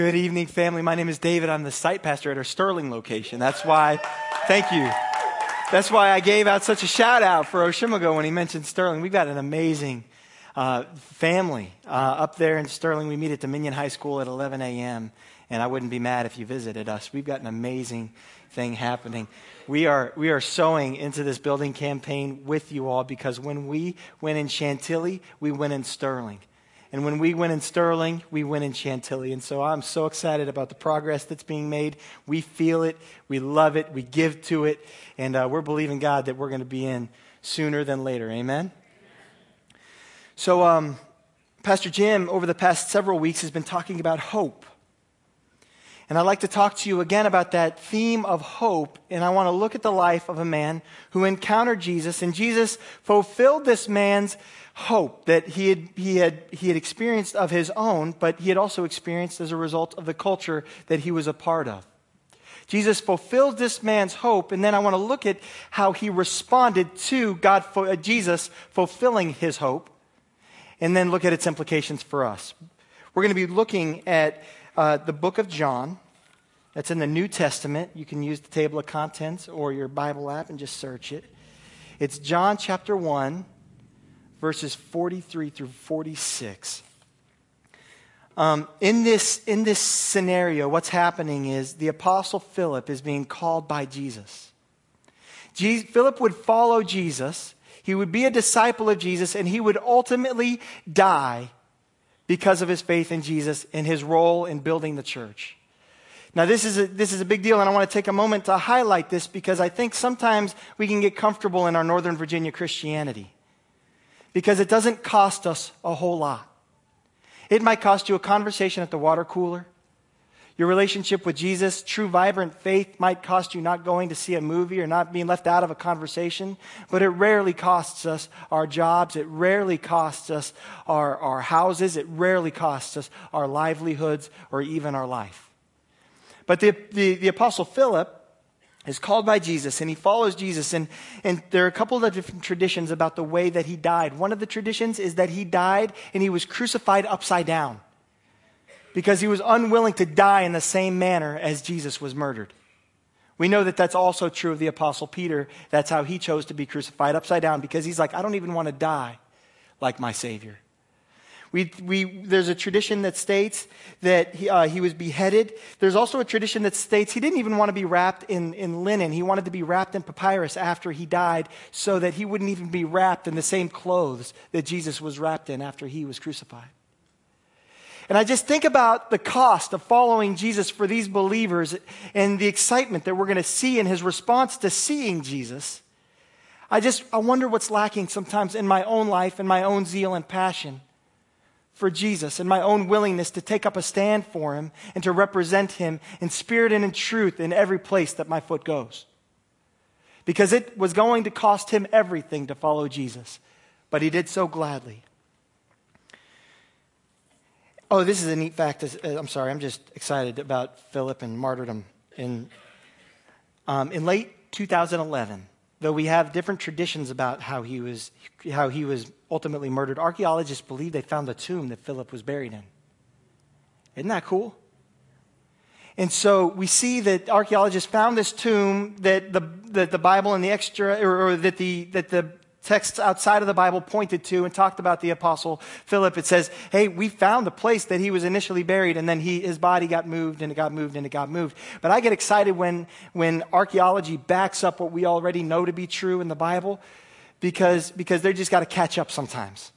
Good evening, family. My name is David. I'm the site pastor at our Sterling location. That's why, thank you. That's why I gave out such a shout out for Oshimago when he mentioned Sterling. We've got an amazing uh, family uh, up there in Sterling. We meet at Dominion High School at 11 a.m., and I wouldn't be mad if you visited us. We've got an amazing thing happening. We are, we are sowing into this building campaign with you all because when we went in Chantilly, we went in Sterling. And when we win in Sterling, we win in Chantilly. And so I'm so excited about the progress that's being made. We feel it, we love it, we give to it, and uh, we're believing God that we're going to be in sooner than later. Amen? So, um, Pastor Jim, over the past several weeks, has been talking about hope. And I'd like to talk to you again about that theme of hope. And I want to look at the life of a man who encountered Jesus, and Jesus fulfilled this man's hope that he had, he, had, he had experienced of his own, but he had also experienced as a result of the culture that he was a part of. Jesus fulfilled this man's hope, and then I want to look at how he responded to God, uh, Jesus fulfilling his hope, and then look at its implications for us. We're going to be looking at uh, the book of John. That's in the New Testament. You can use the table of contents or your Bible app and just search it. It's John chapter 1, verses 43 through 46. Um, in, this, in this scenario, what's happening is the Apostle Philip is being called by Jesus. Jesus. Philip would follow Jesus, he would be a disciple of Jesus, and he would ultimately die because of his faith in Jesus and his role in building the church. Now, this is, a, this is a big deal, and I want to take a moment to highlight this because I think sometimes we can get comfortable in our Northern Virginia Christianity because it doesn't cost us a whole lot. It might cost you a conversation at the water cooler. Your relationship with Jesus, true vibrant faith, might cost you not going to see a movie or not being left out of a conversation, but it rarely costs us our jobs. It rarely costs us our, our houses. It rarely costs us our livelihoods or even our life. But the, the, the Apostle Philip is called by Jesus and he follows Jesus. And, and there are a couple of different traditions about the way that he died. One of the traditions is that he died and he was crucified upside down because he was unwilling to die in the same manner as Jesus was murdered. We know that that's also true of the Apostle Peter. That's how he chose to be crucified upside down because he's like, I don't even want to die like my Savior. We, we, there's a tradition that states that he, uh, he was beheaded. There's also a tradition that states he didn't even want to be wrapped in, in linen. He wanted to be wrapped in papyrus after he died so that he wouldn't even be wrapped in the same clothes that Jesus was wrapped in after he was crucified. And I just think about the cost of following Jesus for these believers and the excitement that we're going to see in his response to seeing Jesus. I just, I wonder what's lacking sometimes in my own life and my own zeal and passion for Jesus and my own willingness to take up a stand for him and to represent him in spirit and in truth in every place that my foot goes. Because it was going to cost him everything to follow Jesus, but he did so gladly. Oh, this is a neat fact. I'm sorry, I'm just excited about Philip and martyrdom. In, um, in late 2011, though we have different traditions about how he was, how he was ultimately murdered, archaeologists believe they found the tomb that Philip was buried in. Isn't that cool? And so we see that archaeologists found this tomb that the, that the Bible and the extra, or, or that, the, that the texts outside of the Bible pointed to and talked about the apostle Philip. It says, hey, we found the place that he was initially buried and then he, his body got moved and it got moved and it got moved. But I get excited when, when archaeology backs up what we already know to be true in the Bible because, because they just got to catch up sometimes.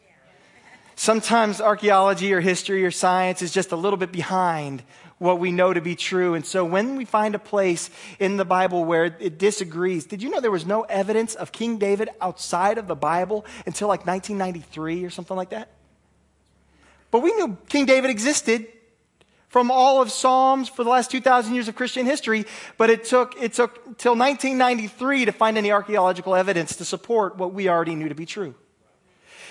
Sometimes archaeology or history or science is just a little bit behind what we know to be true. And so when we find a place in the Bible where it disagrees, did you know there was no evidence of King David outside of the Bible until like 1993 or something like that? But we knew King David existed from all of Psalms for the last 2,000 years of Christian history, but it took, it took till 1993 to find any archaeological evidence to support what we already knew to be true.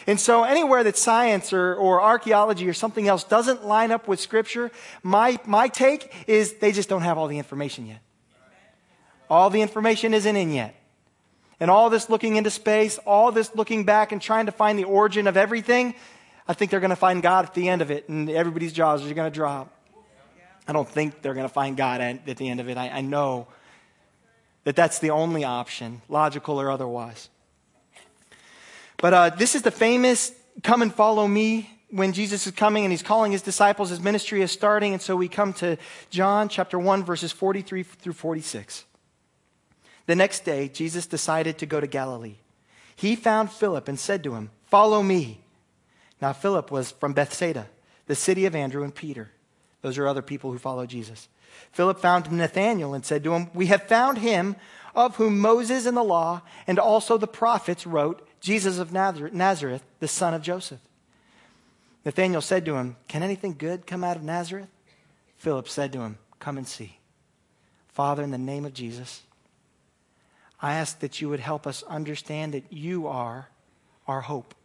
And so, anywhere that science or, or archaeology or something else doesn't line up with Scripture, my, my take is they just don't have all the information yet. All the information isn't in yet. And all this looking into space, all this looking back and trying to find the origin of everything, I think they're going to find God at the end of it, and everybody's jaws are going to drop. I don't think they're going to find God at, the end of it. I, I know that that's the only option, logical or otherwise. But uh, this is the famous come and follow me when Jesus is coming and he's calling his disciples, his ministry is starting. And so we come to John chapter 1, verses 43 through 46. The next day, Jesus decided to go to Galilee. He found Philip and said to him, Follow me. Now, Philip was from Bethsaida, the city of Andrew and Peter. Those are other people who follow Jesus. Philip found Nathanael and said to him, We have found him of whom Moses and the law and also the prophets wrote, Jesus of Nazareth, the son of Joseph. Nathanael said to him, Can anything good come out of Nazareth? Philip said to him, Come and see. Father, in the name of Jesus, I ask that you would help us understand that you are our hope.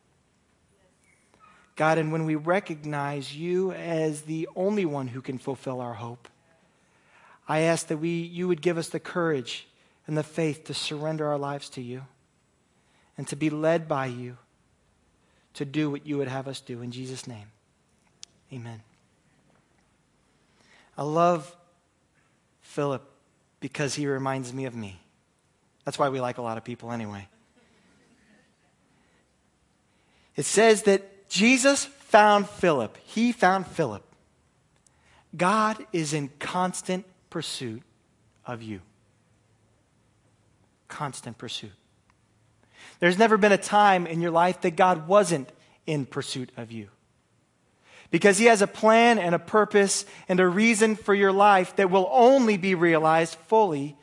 God, and when we recognize you as the only one who can fulfill our hope, I ask that we, you would give us the courage and the faith to surrender our lives to you and to be led by you to do what you would have us do. In Jesus' name, amen. I love Philip because he reminds me of me. That's why we like a lot of people anyway. It says that Jesus found Philip. He found Philip. God is in constant pursuit of you. Constant pursuit. There's never been a time in your life that God wasn't in pursuit of you. Because He has a plan and a purpose and a reason for your life that will only be realized fully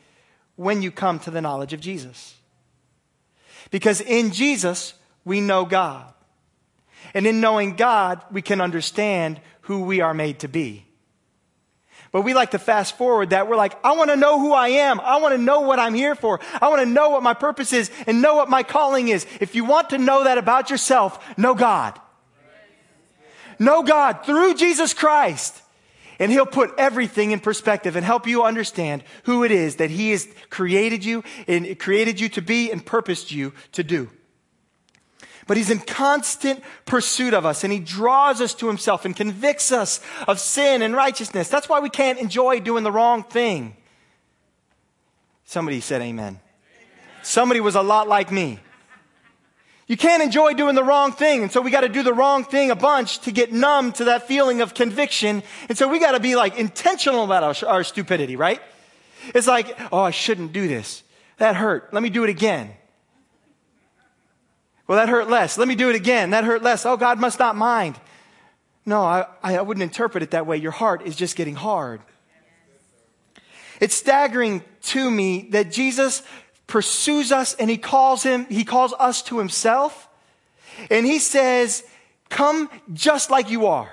when you come to the knowledge of Jesus. Because in Jesus, we know God. And in knowing God, we can understand who we are made to be. But we like to fast forward that. We're like, I want to know who I am. I want to know what I'm here for. I want to know what my purpose is and know what my calling is. If you want to know that about yourself, know God. Know God through Jesus Christ. And he'll put everything in perspective and help you understand who it is that he has created you and created you to be and purposed you to do. But he's in constant pursuit of us and he draws us to himself and convicts us of sin and righteousness. That's why we can't enjoy doing the wrong thing. Somebody said amen. amen. Somebody was a lot like me. You can't enjoy doing the wrong thing. And so we got to do the wrong thing a bunch to get numb to that feeling of conviction. And so we got to be like intentional about our, our stupidity, right? It's like, oh, I shouldn't do this. That hurt. Let me do it again. Well, that hurt less. Let me do it again. That hurt less. Oh, God must not mind. No, I, I wouldn't interpret it that way. Your heart is just getting hard. It's staggering to me that Jesus pursues us and he calls him, he calls us to himself. And he says, come just like you are.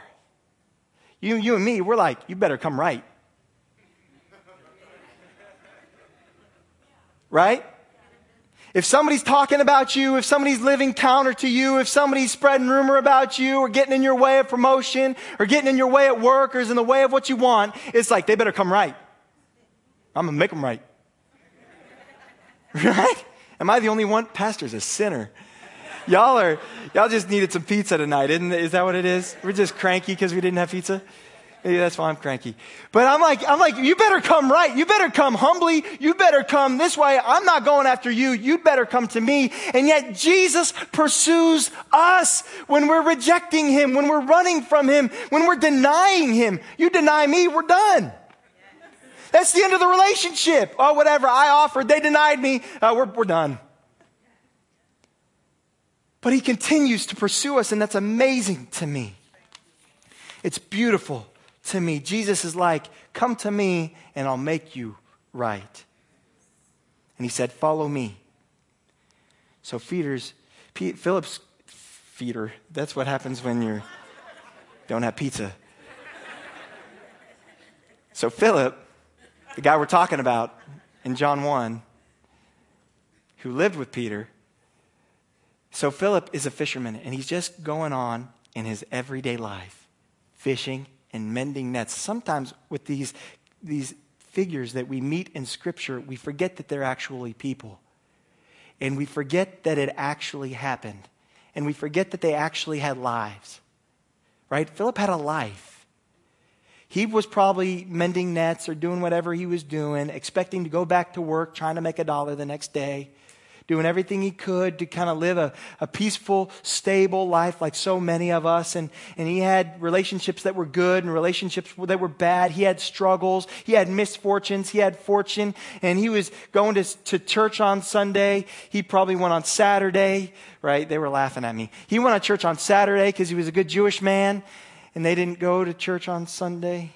You, you and me, we're like, you better come right. Right? If somebody's talking about you, if somebody's living counter to you, if somebody's spreading rumor about you or getting in your way of promotion or getting in your way at work or is in the way of what you want, it's like they better come right. I'm going to make them right. Right? Am I the only one? Pastor's a sinner. Y'all are, y'all just needed some pizza tonight, isn't it? Is that what it is? We're just cranky because we didn't have pizza? Maybe that's why I'm cranky. But I'm like, I'm like, you better come right. You better come humbly. You better come this way. I'm not going after you. You better come to me. And yet Jesus pursues us when we're rejecting him, when we're running from him, when we're denying him. You deny me, we're done. That's the end of the relationship. Oh, whatever. I offered. They denied me. Uh, we're, we're done. But he continues to pursue us, and that's amazing to me. It's beautiful to me. Jesus is like, Come to me and I'll make you right. And he said, Follow me. So feeders, P- Philip's feeder, that's what happens when you don't have pizza. So Philip, the guy we're talking about in John 1, who lived with Peter, so Philip is a fisherman and he's just going on in his everyday life, fishing and mending nets. Sometimes with these, these figures that we meet in Scripture, we forget that they're actually people. And we forget that it actually happened. And we forget that they actually had lives. Right? Philip had a life. He was probably mending nets or doing whatever he was doing, expecting to go back to work, trying to make a dollar the next day doing everything he could to kind of live a, a peaceful, stable life like so many of us. And, and he had relationships that were good and relationships that were bad. He had struggles. He had misfortunes. He had fortune. And he was going to, to church on Sunday. He probably went on Saturday, right? They were laughing at me. He went to church on Saturday because he was a good Jewish man. And they didn't go to church on Sunday.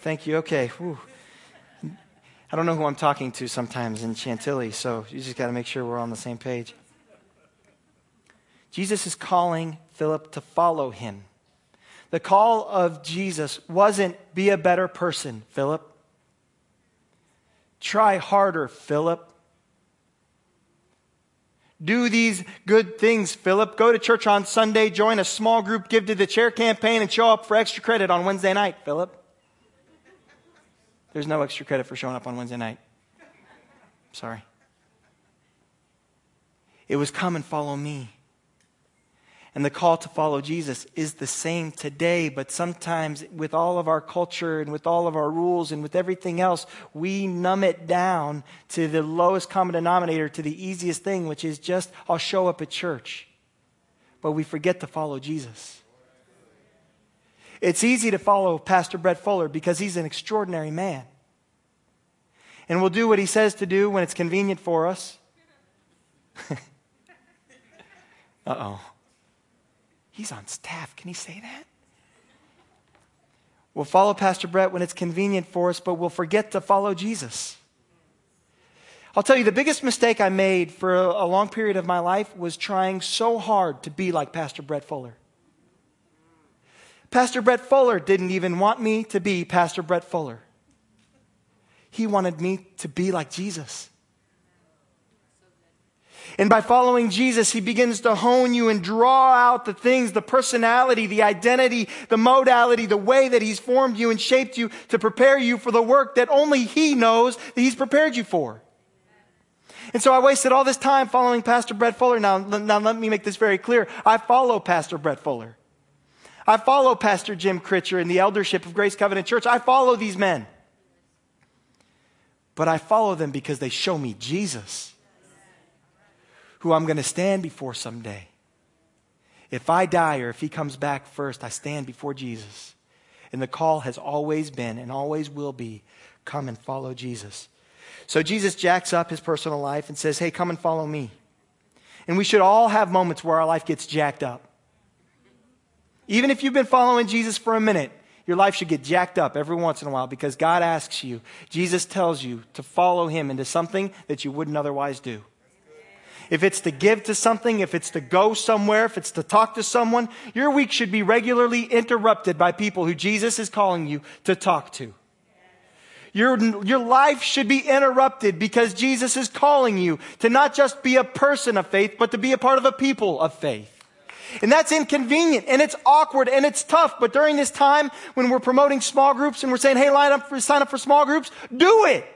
Thank you. Okay. Whew. I don't know who I'm talking to sometimes in Chantilly, so you just got to make sure we're on the same page. Jesus is calling Philip to follow him. The call of Jesus wasn't be a better person, Philip. Try harder, Philip. Do these good things, Philip. Go to church on Sunday, join a small group, give to the chair campaign, and show up for extra credit on Wednesday night, Philip. There's no extra credit for showing up on Wednesday night. Sorry. It was come and follow me. And the call to follow Jesus is the same today, but sometimes with all of our culture and with all of our rules and with everything else, we numb it down to the lowest common denominator, to the easiest thing, which is just, I'll show up at church. But we forget to follow Jesus. It's easy to follow Pastor Brett Fuller because he's an extraordinary man. And we'll do what he says to do when it's convenient for us. uh oh. He's on staff. Can he say that? We'll follow Pastor Brett when it's convenient for us, but we'll forget to follow Jesus. I'll tell you, the biggest mistake I made for a, long period of my life was trying so hard to be like Pastor Brett Fuller. Pastor Brett Fuller didn't even want me to be Pastor Brett Fuller. He wanted me to be like Jesus. And by following Jesus, he begins to hone you and draw out the things, the personality, the identity, the modality, the way that he's formed you and shaped you to prepare you for the work that only he knows that he's prepared you for. And so I wasted all this time following Pastor Brett Fuller. Now, now let me make this very clear. I follow Pastor Brett Fuller. I follow Pastor Jim Critcher and the eldership of Grace Covenant Church. I follow these men. But I follow them because they show me Jesus, who I'm going to stand before someday. If I die or if he comes back first, I stand before Jesus. And the call has always been and always will be come and follow Jesus. So Jesus jacks up his personal life and says, Hey, come and follow me. And we should all have moments where our life gets jacked up. Even if you've been following Jesus for a minute, your life should get jacked up every once in a while because God asks you, Jesus tells you to follow Him into something that you wouldn't otherwise do. If it's to give to something, if it's to go somewhere, if it's to talk to someone, your week should be regularly interrupted by people who Jesus is calling you to talk to. Your, your life should be interrupted because Jesus is calling you to not just be a person of faith, but to be a part of a people of faith. And that's inconvenient and it's awkward and it's tough. But during this time when we're promoting small groups and we're saying, hey, line up for, sign up for small groups, do it.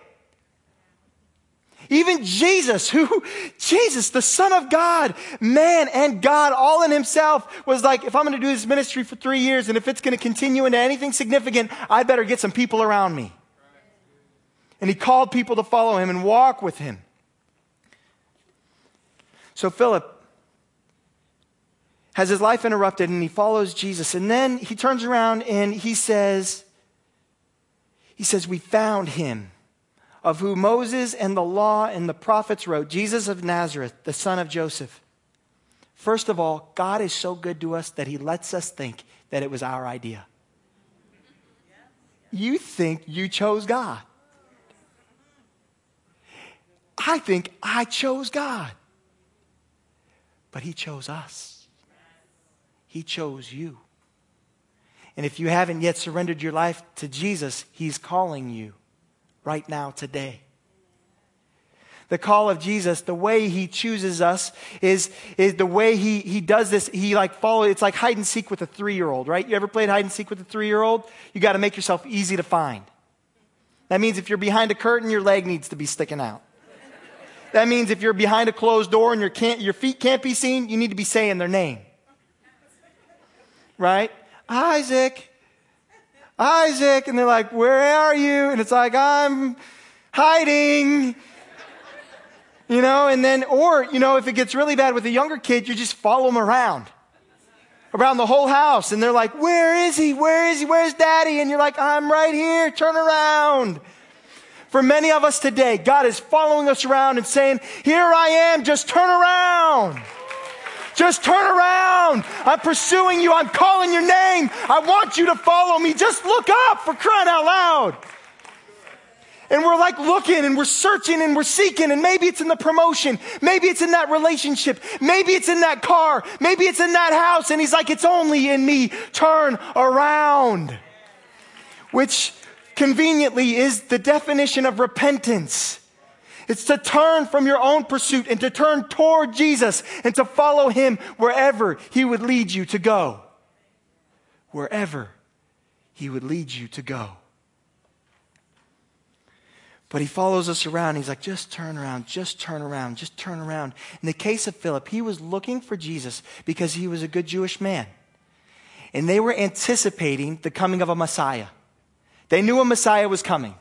Even Jesus, who, Jesus, the Son of God, man and God, all in himself, was like, if I'm going to do this ministry for three years and if it's going to continue into anything significant, I better get some people around me. And he called people to follow him and walk with him. So Philip has his life interrupted and he follows Jesus. And then he turns around and he says, he says, we found him of whom Moses and the law and the prophets wrote, Jesus of Nazareth, the son of Joseph. First of all, God is so good to us that he lets us think that it was our idea. You think you chose God. I think I chose God. But he chose us. He chose you. And if you haven't yet surrendered your life to Jesus, He's calling you right now, today. The call of Jesus, the way He chooses us is, is the way he, he does this. He like follow, it's like hide and seek with a three year old, right? You ever played hide and seek with a three year old? You got to make yourself easy to find. That means if you're behind a curtain, your leg needs to be sticking out. That means if you're behind a closed door and your, your feet can't be seen, you need to be saying their name right? Isaac, Isaac. And they're like, Where are you? And it's like, I'm hiding. You know, and then, or, you know, if it gets really bad with a younger kid, you just follow them around. Around the whole house. And they're like, Where is he? Where is he? Where's daddy? And you're like, I'm right here. Turn around. For many of us today, God is following us around and saying, Here I am, just turn around. Just turn around. I'm pursuing you. I'm calling your name. I want you to follow me. Just look up for crying out loud. And we're like looking and we're searching and we're seeking and maybe it's in the promotion. Maybe it's in that relationship. Maybe it's in that car. Maybe it's in that house. And he's like, it's only in me. Turn around. Which conveniently is the definition of repentance. It's to turn from your own pursuit and to turn toward Jesus and to follow him wherever he would lead you to go. Wherever he would lead you to go. But he follows us around. He's like, just turn around, just turn around, just turn around. In the case of Philip, he was looking for Jesus because he was a good Jewish man. And they were anticipating the coming of a Messiah. They knew a Messiah was coming.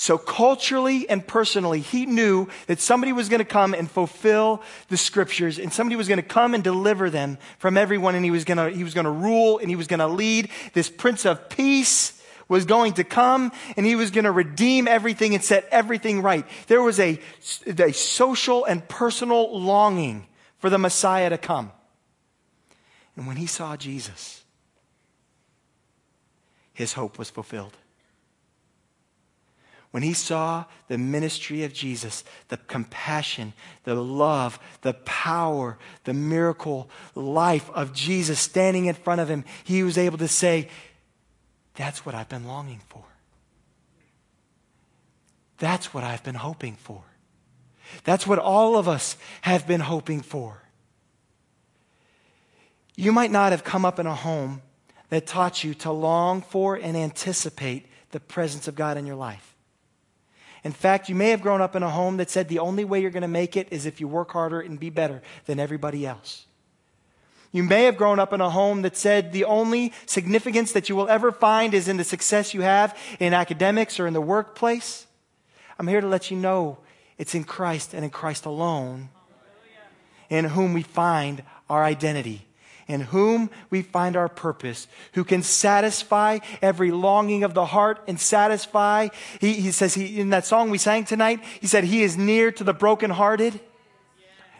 So culturally and personally, he knew that somebody was going to come and fulfill the scriptures and somebody was going to come and deliver them from everyone and he was going to, he was going to rule and he was going to lead. This Prince of Peace was going to come and he was going to redeem everything and set everything right. There was a, a social and personal longing for the Messiah to come. And when he saw Jesus, his hope was fulfilled. When he saw the ministry of Jesus, the compassion, the love, the power, the miracle life of Jesus standing in front of him, he was able to say, That's what I've been longing for. That's what I've been hoping for. That's what all of us have been hoping for. You might not have come up in a home that taught you to long for and anticipate the presence of God in your life. In fact, you may have grown up in a home that said the only way you're going to make it is if you work harder and be better than everybody else. You may have grown up in a home that said the only significance that you will ever find is in the success you have in academics or in the workplace. I'm here to let you know it's in Christ and in Christ alone in whom we find our identity in whom we find our purpose, who can satisfy every longing of the heart and satisfy. He, he says he, in that song we sang tonight, he said, He is near to the brokenhearted.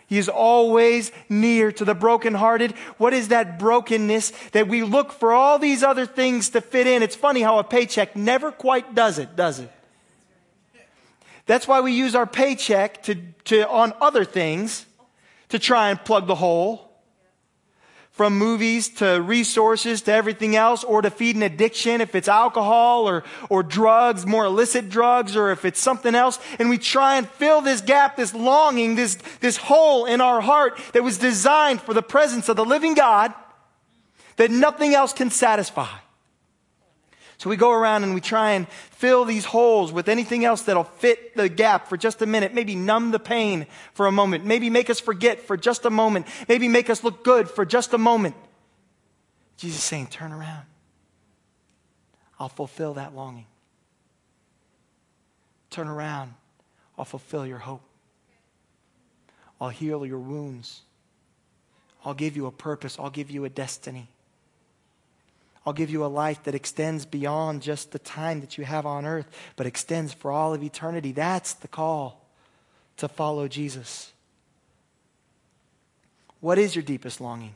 He is always near to the brokenhearted. What is that brokenness that we look for all these other things to fit in? It's funny how a paycheck never quite does it, does it? That's why we use our paycheck to, to, on other things to try and plug the hole from movies to resources to everything else or to feed an addiction if it's alcohol or, or drugs, more illicit drugs, or if it's something else. And we try and fill this gap, this longing, this, this hole in our heart that was designed for the presence of the living God that nothing else can satisfy. So we go around and we try and fill these holes with anything else that'll fit the gap for just a minute, maybe numb the pain for a moment, maybe make us forget for just a moment, maybe make us look good for just a moment. Jesus saying, turn around. I'll fulfill that longing. Turn around. I'll fulfill your hope. I'll heal your wounds. I'll give you a purpose. I'll give you a destiny. I'll give you a life that extends beyond just the time that you have on earth, but extends for all of eternity. That's the call to follow Jesus. What is your deepest longing?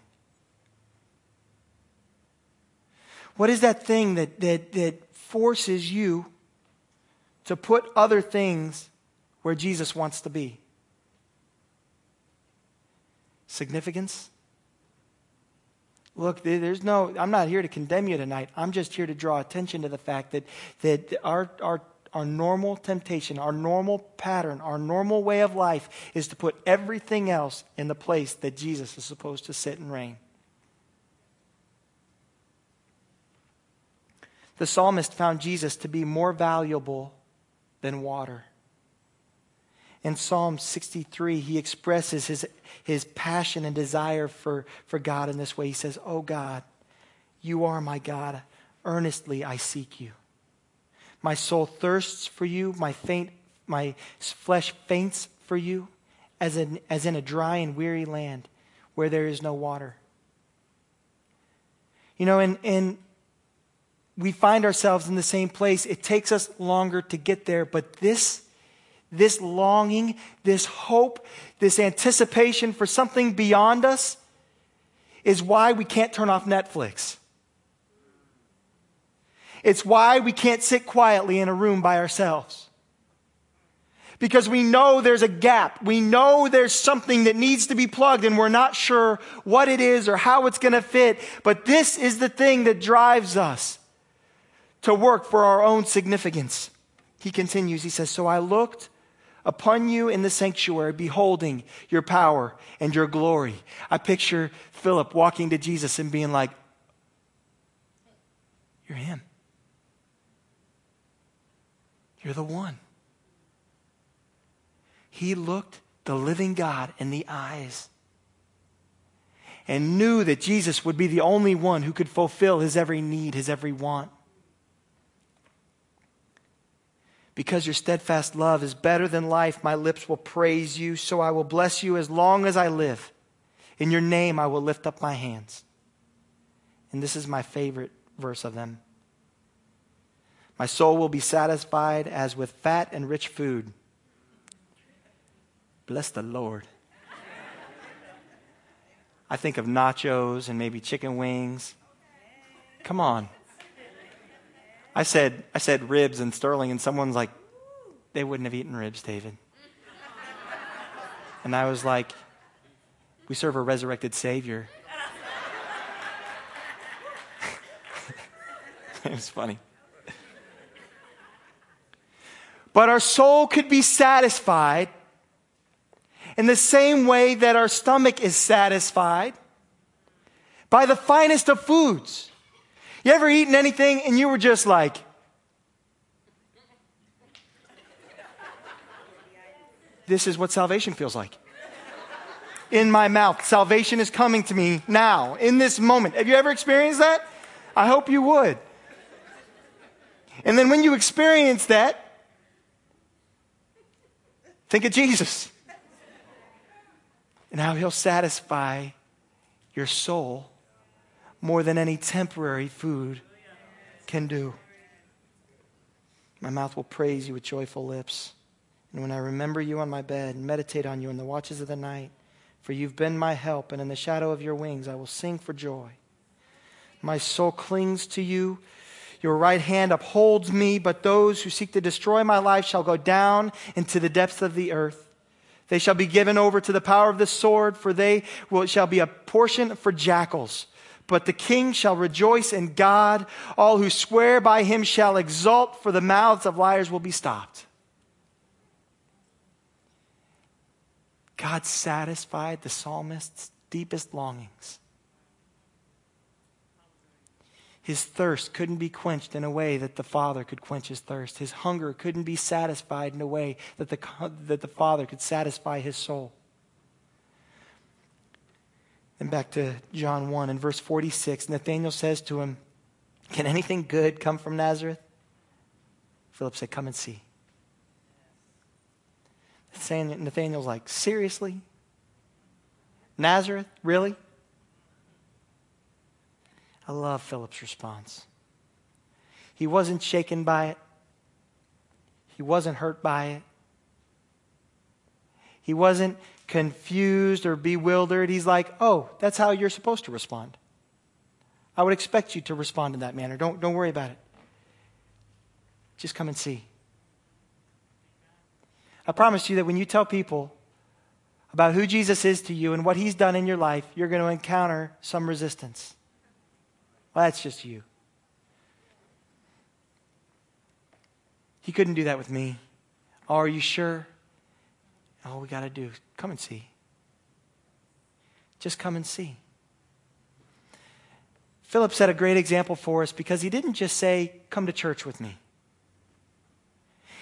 What is that thing that, that, that forces you to put other things where Jesus wants to be? Significance? Look, there's no, I'm not here to condemn you tonight. I'm just here to draw attention to the fact that, that our, our, our normal temptation, our normal pattern, our normal way of life is to put everything else in the place that Jesus is supposed to sit and reign. The psalmist found Jesus to be more valuable than water. In Psalm 63, he expresses his, his passion and desire for, for God in this way. He says, Oh God, you are my God. earnestly I seek you. My soul thirsts for you, my, faint, my flesh faints for you, as in, as in a dry and weary land where there is no water. You know, and, and we find ourselves in the same place. It takes us longer to get there, but this, this longing, this hope, this anticipation for something beyond us is why we can't turn off Netflix. It's why we can't sit quietly in a room by ourselves. Because we know there's a gap. We know there's something that needs to be plugged and we're not sure what it is or how it's going to fit. But this is the thing that drives us to work for our own significance. He continues, he says, So I looked upon you in the sanctuary, beholding your power and your glory. I picture Philip walking to Jesus and being like, You're him. You're the one. He looked the living God in the eyes and knew that Jesus would be the only one who could fulfill his every need, his every want. Because your steadfast love is better than life, my lips will praise you, so I will bless you as long as I live. In your name, I will lift up my hands. And this is my favorite verse of them. My soul will be satisfied as with fat and rich food. Bless the Lord. I think of nachos and maybe chicken wings. Come on. I said, I said ribs and sterling, and someone's like, they wouldn't have eaten ribs, David. And I was like, we serve a resurrected Savior. it was funny. But our soul could be satisfied in the same way that our stomach is satisfied by the finest of foods. You ever eaten anything and you were just like, this is what salvation feels like. In my mouth. Salvation is coming to me now, in this moment. Have you ever experienced that? I hope you would. And then when you experience that, think of Jesus and how he'll satisfy your soul more than any temporary food can do. My mouth will praise you with joyful lips. And when I remember you on my bed and meditate on you in the watches of the night, for you've been my help, and in the shadow of your wings I will sing for joy. My soul clings to you. Your right hand upholds me, but those who seek to destroy my life shall go down into the depths of the earth. They shall be given over to the power of the sword, for they will, shall be a portion for jackals but the king shall rejoice in God. All who swear by him shall exult, for the mouths of liars will be stopped. God satisfied the psalmist's deepest longings. His thirst couldn't be quenched in a way that the Father could quench his thirst. His hunger couldn't be satisfied in a way that the, that the Father could satisfy his soul. And back to John 1 and verse 46, Nathanael says to him, Can anything good come from Nazareth? Philip said, Come and see. Nathanael's like, Seriously? Nazareth? Really? I love Philip's response. He wasn't shaken by it, he wasn't hurt by it, he wasn't confused or bewildered. He's like, oh, that's how you're supposed to respond. I would expect you to respond in that manner. Don't, don't worry about it. Just come and see. I promise you that when you tell people about who Jesus is to you and what he's done in your life, you're going to encounter some resistance. Well, that's just you. He couldn't do that with me. Oh, are you sure? All we got to do is come and see. Just come and see. Philip set a great example for us because he didn't just say, Come to church with me.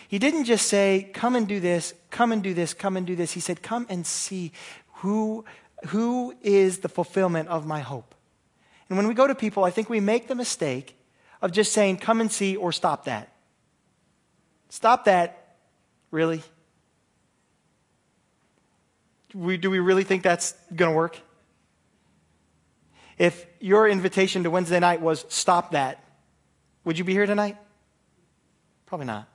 He didn't just say, Come and do this, come and do this, come and do this. He said, Come and see who, who is the fulfillment of my hope. And when we go to people, I think we make the mistake of just saying, come and see, or stop that? Stop that. Really? We, do we really think that's going to work? If your invitation to Wednesday night was stop that, would you be here tonight? Probably not.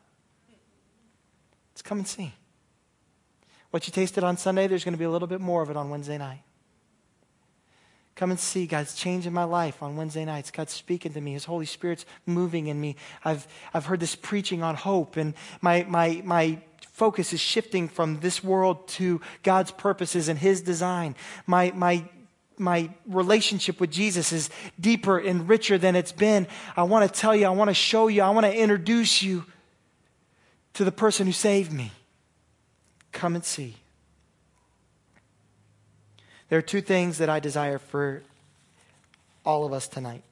Let's come and see. What you tasted on Sunday, there's going to be a little bit more of it on Wednesday night. Come and see God's changing my life on Wednesday nights. God's speaking to me. His Holy Spirit's moving in me. I've, I've heard this preaching on hope, and my, my, my focus is shifting from this world to God's purposes and His design. My, my, my relationship with Jesus is deeper and richer than it's been. I want to tell you, I want to show you, I want to introduce you to the person who saved me. Come and see. There are two things that I desire for all of us tonight.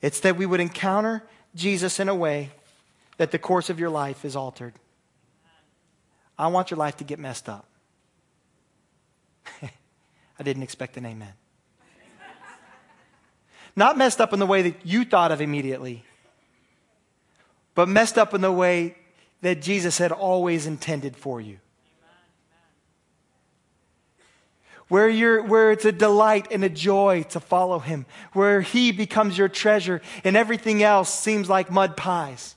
It's that we would encounter Jesus in a way that the course of your life is altered. I want your life to get messed up. I didn't expect an amen. Not messed up in the way that you thought of immediately, but messed up in the way that Jesus had always intended for you. where, you're, where it's a delight and a joy to follow him, where he becomes your treasure and everything else seems like mud pies.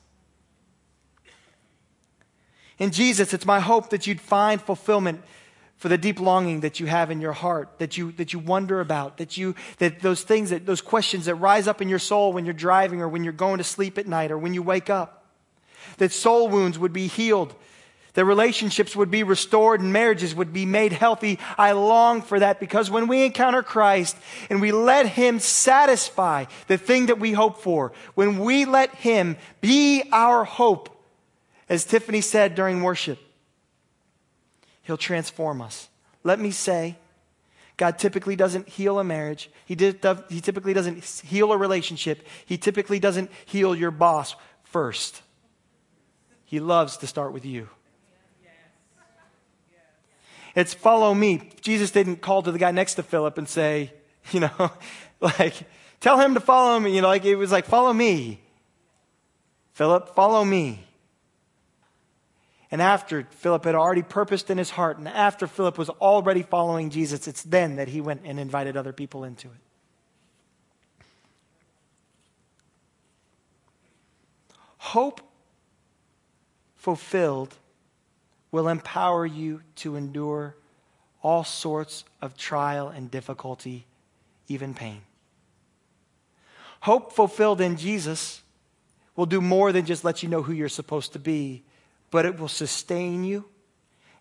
In Jesus, it's my hope that you'd find fulfillment for the deep longing that you have in your heart, that you, that you wonder about, that you, that those things that, those questions that rise up in your soul when you're driving or when you're going to sleep at night or when you wake up, that soul wounds would be healed that relationships would be restored and marriages would be made healthy. I long for that because when we encounter Christ and we let Him satisfy the thing that we hope for, when we let Him be our hope, as Tiffany said during worship, He'll transform us. Let me say, God typically doesn't heal a marriage. He, did, he typically doesn't heal a relationship. He typically doesn't heal your boss first. He loves to start with you. It's follow me. Jesus didn't call to the guy next to Philip and say, you know, like, tell him to follow me. You know, like it was like, follow me. Philip, follow me. And after Philip had already purposed in his heart, and after Philip was already following Jesus, it's then that he went and invited other people into it. Hope fulfilled will empower you to endure all sorts of trial and difficulty, even pain. Hope fulfilled in Jesus will do more than just let you know who you're supposed to be, but it will sustain you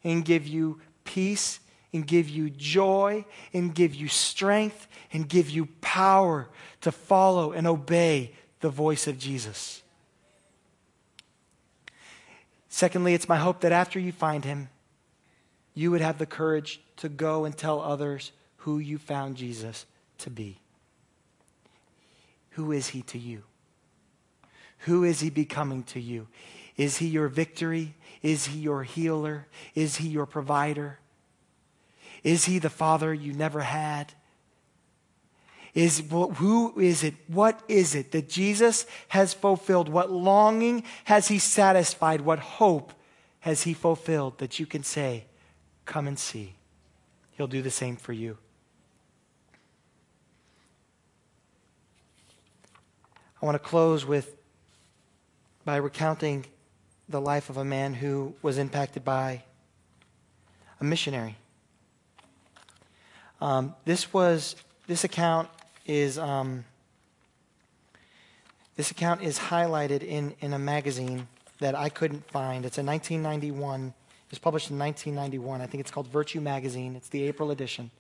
and give you peace and give you joy and give you strength and give you power to follow and obey the voice of Jesus. Secondly, it's my hope that after you find him, you would have the courage to go and tell others who you found Jesus to be. Who is he to you? Who is he becoming to you? Is he your victory? Is he your healer? Is he your provider? Is he the father you never had? is who is it? What is it that Jesus has fulfilled? What longing has he satisfied? What hope has he fulfilled that you can say, Come and see? He'll do the same for you. I want to close with by recounting the life of a man who was impacted by a missionary. Um, this was this account is um, this account is highlighted in, in a magazine that I couldn't find. It's a 1991. It was published in 1991. I think it's called Virtue Magazine. It's the April edition.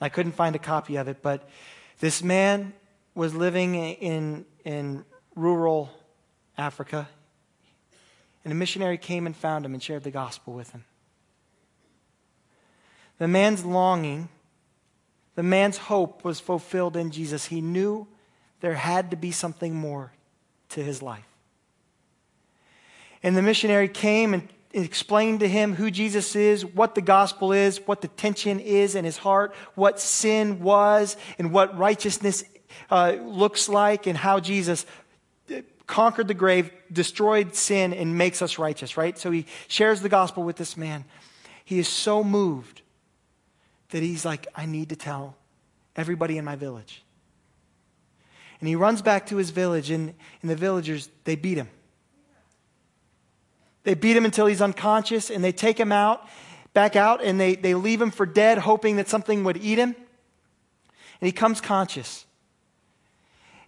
I couldn't find a copy of it, but this man was living in, in rural Africa, and a missionary came and found him and shared the gospel with him. The man's longing the man's hope was fulfilled in Jesus. He knew there had to be something more to his life. And the missionary came and explained to him who Jesus is, what the gospel is, what the tension is in his heart, what sin was, and what righteousness uh, looks like and how Jesus conquered the grave, destroyed sin, and makes us righteous, right? So he shares the gospel with this man. He is so moved that he's like, I need to tell everybody in my village. And he runs back to his village, and, and the villagers, they beat him. They beat him until he's unconscious, and they take him out, back out, and they, they leave him for dead, hoping that something would eat him. And he comes conscious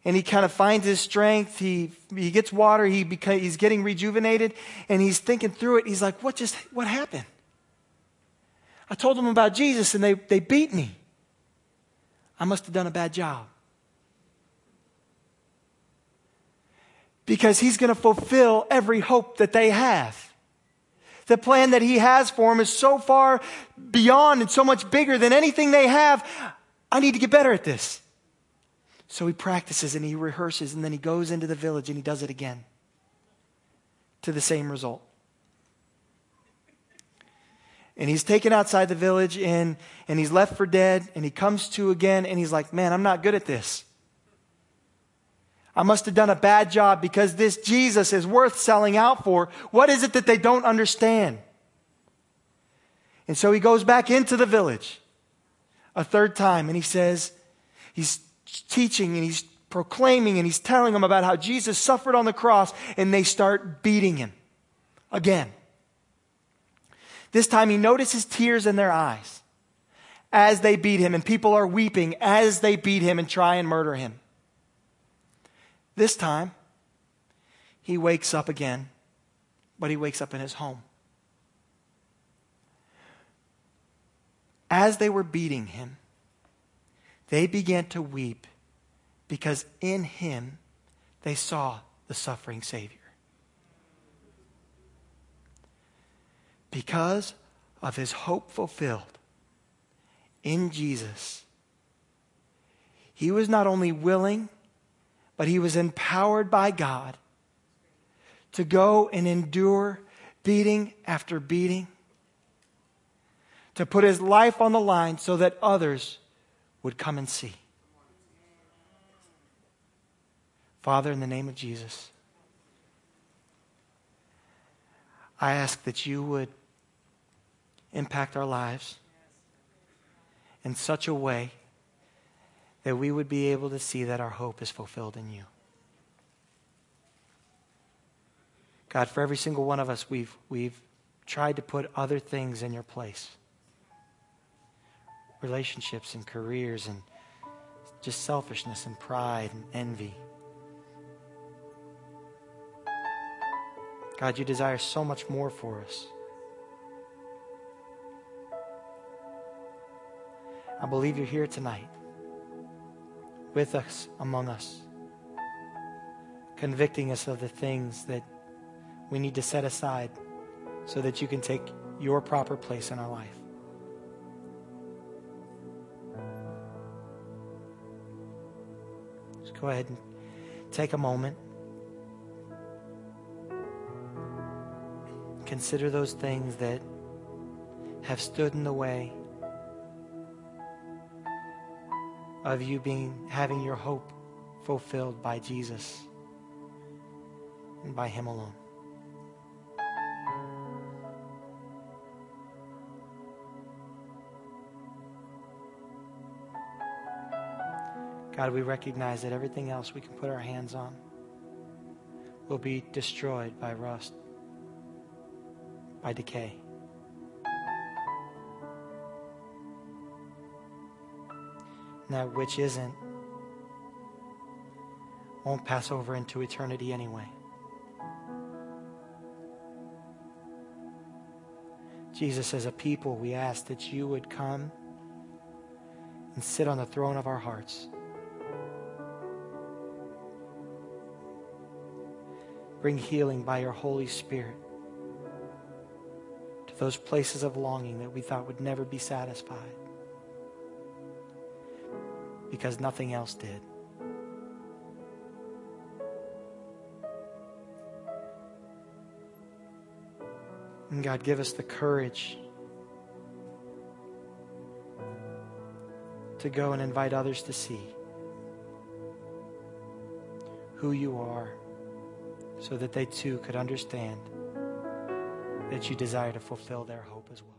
and he kind of finds his strength. He, he gets water. He beca- he's getting rejuvenated and he's thinking through it. He's like, what just, what happened? I told them about Jesus and they, they beat me. I must have done a bad job. Because he's going to fulfill every hope that they have. The plan that he has for them is so far beyond and so much bigger than anything they have. I need to get better at this. So he practices and he rehearses, and then he goes into the village and he does it again to the same result. And he's taken outside the village and, and he's left for dead, and he comes to again and he's like, Man, I'm not good at this. I must have done a bad job because this Jesus is worth selling out for. What is it that they don't understand? And so he goes back into the village a third time and he says, He's teaching and he's proclaiming and he's telling them about how Jesus suffered on the cross, and they start beating him again. This time he notices tears in their eyes as they beat him, and people are weeping as they beat him and try and murder him. This time, he wakes up again, but he wakes up in his home. As they were beating him, they began to weep because in him they saw the suffering Savior. Because of his hope fulfilled in Jesus, he was not only willing, but he was empowered by God to go and endure beating after beating, to put his life on the line so that others would come and see. Father, in the name of Jesus, I ask that you would impact our lives in such a way that we would be able to see that our hope is fulfilled in you. God, for every single one of us, we've, we've tried to put other things in your place relationships and careers and just selfishness and pride and envy. God, you desire so much more for us. I believe you're here tonight with us, among us, convicting us of the things that we need to set aside so that you can take your proper place in our life. Go ahead and take a moment. Consider those things that have stood in the way of you being having your hope fulfilled by Jesus and by him alone. God, we recognize that everything else we can put our hands on will be destroyed by rust by decay. And that which isn't won't pass over into eternity anyway. Jesus, as a people, we ask that you would come and sit on the throne of our hearts. Bring healing by your Holy Spirit to those places of longing that we thought would never be satisfied because nothing else did. And God, give us the courage to go and invite others to see who you are so that they too could understand that you desire to fulfill their hope as well.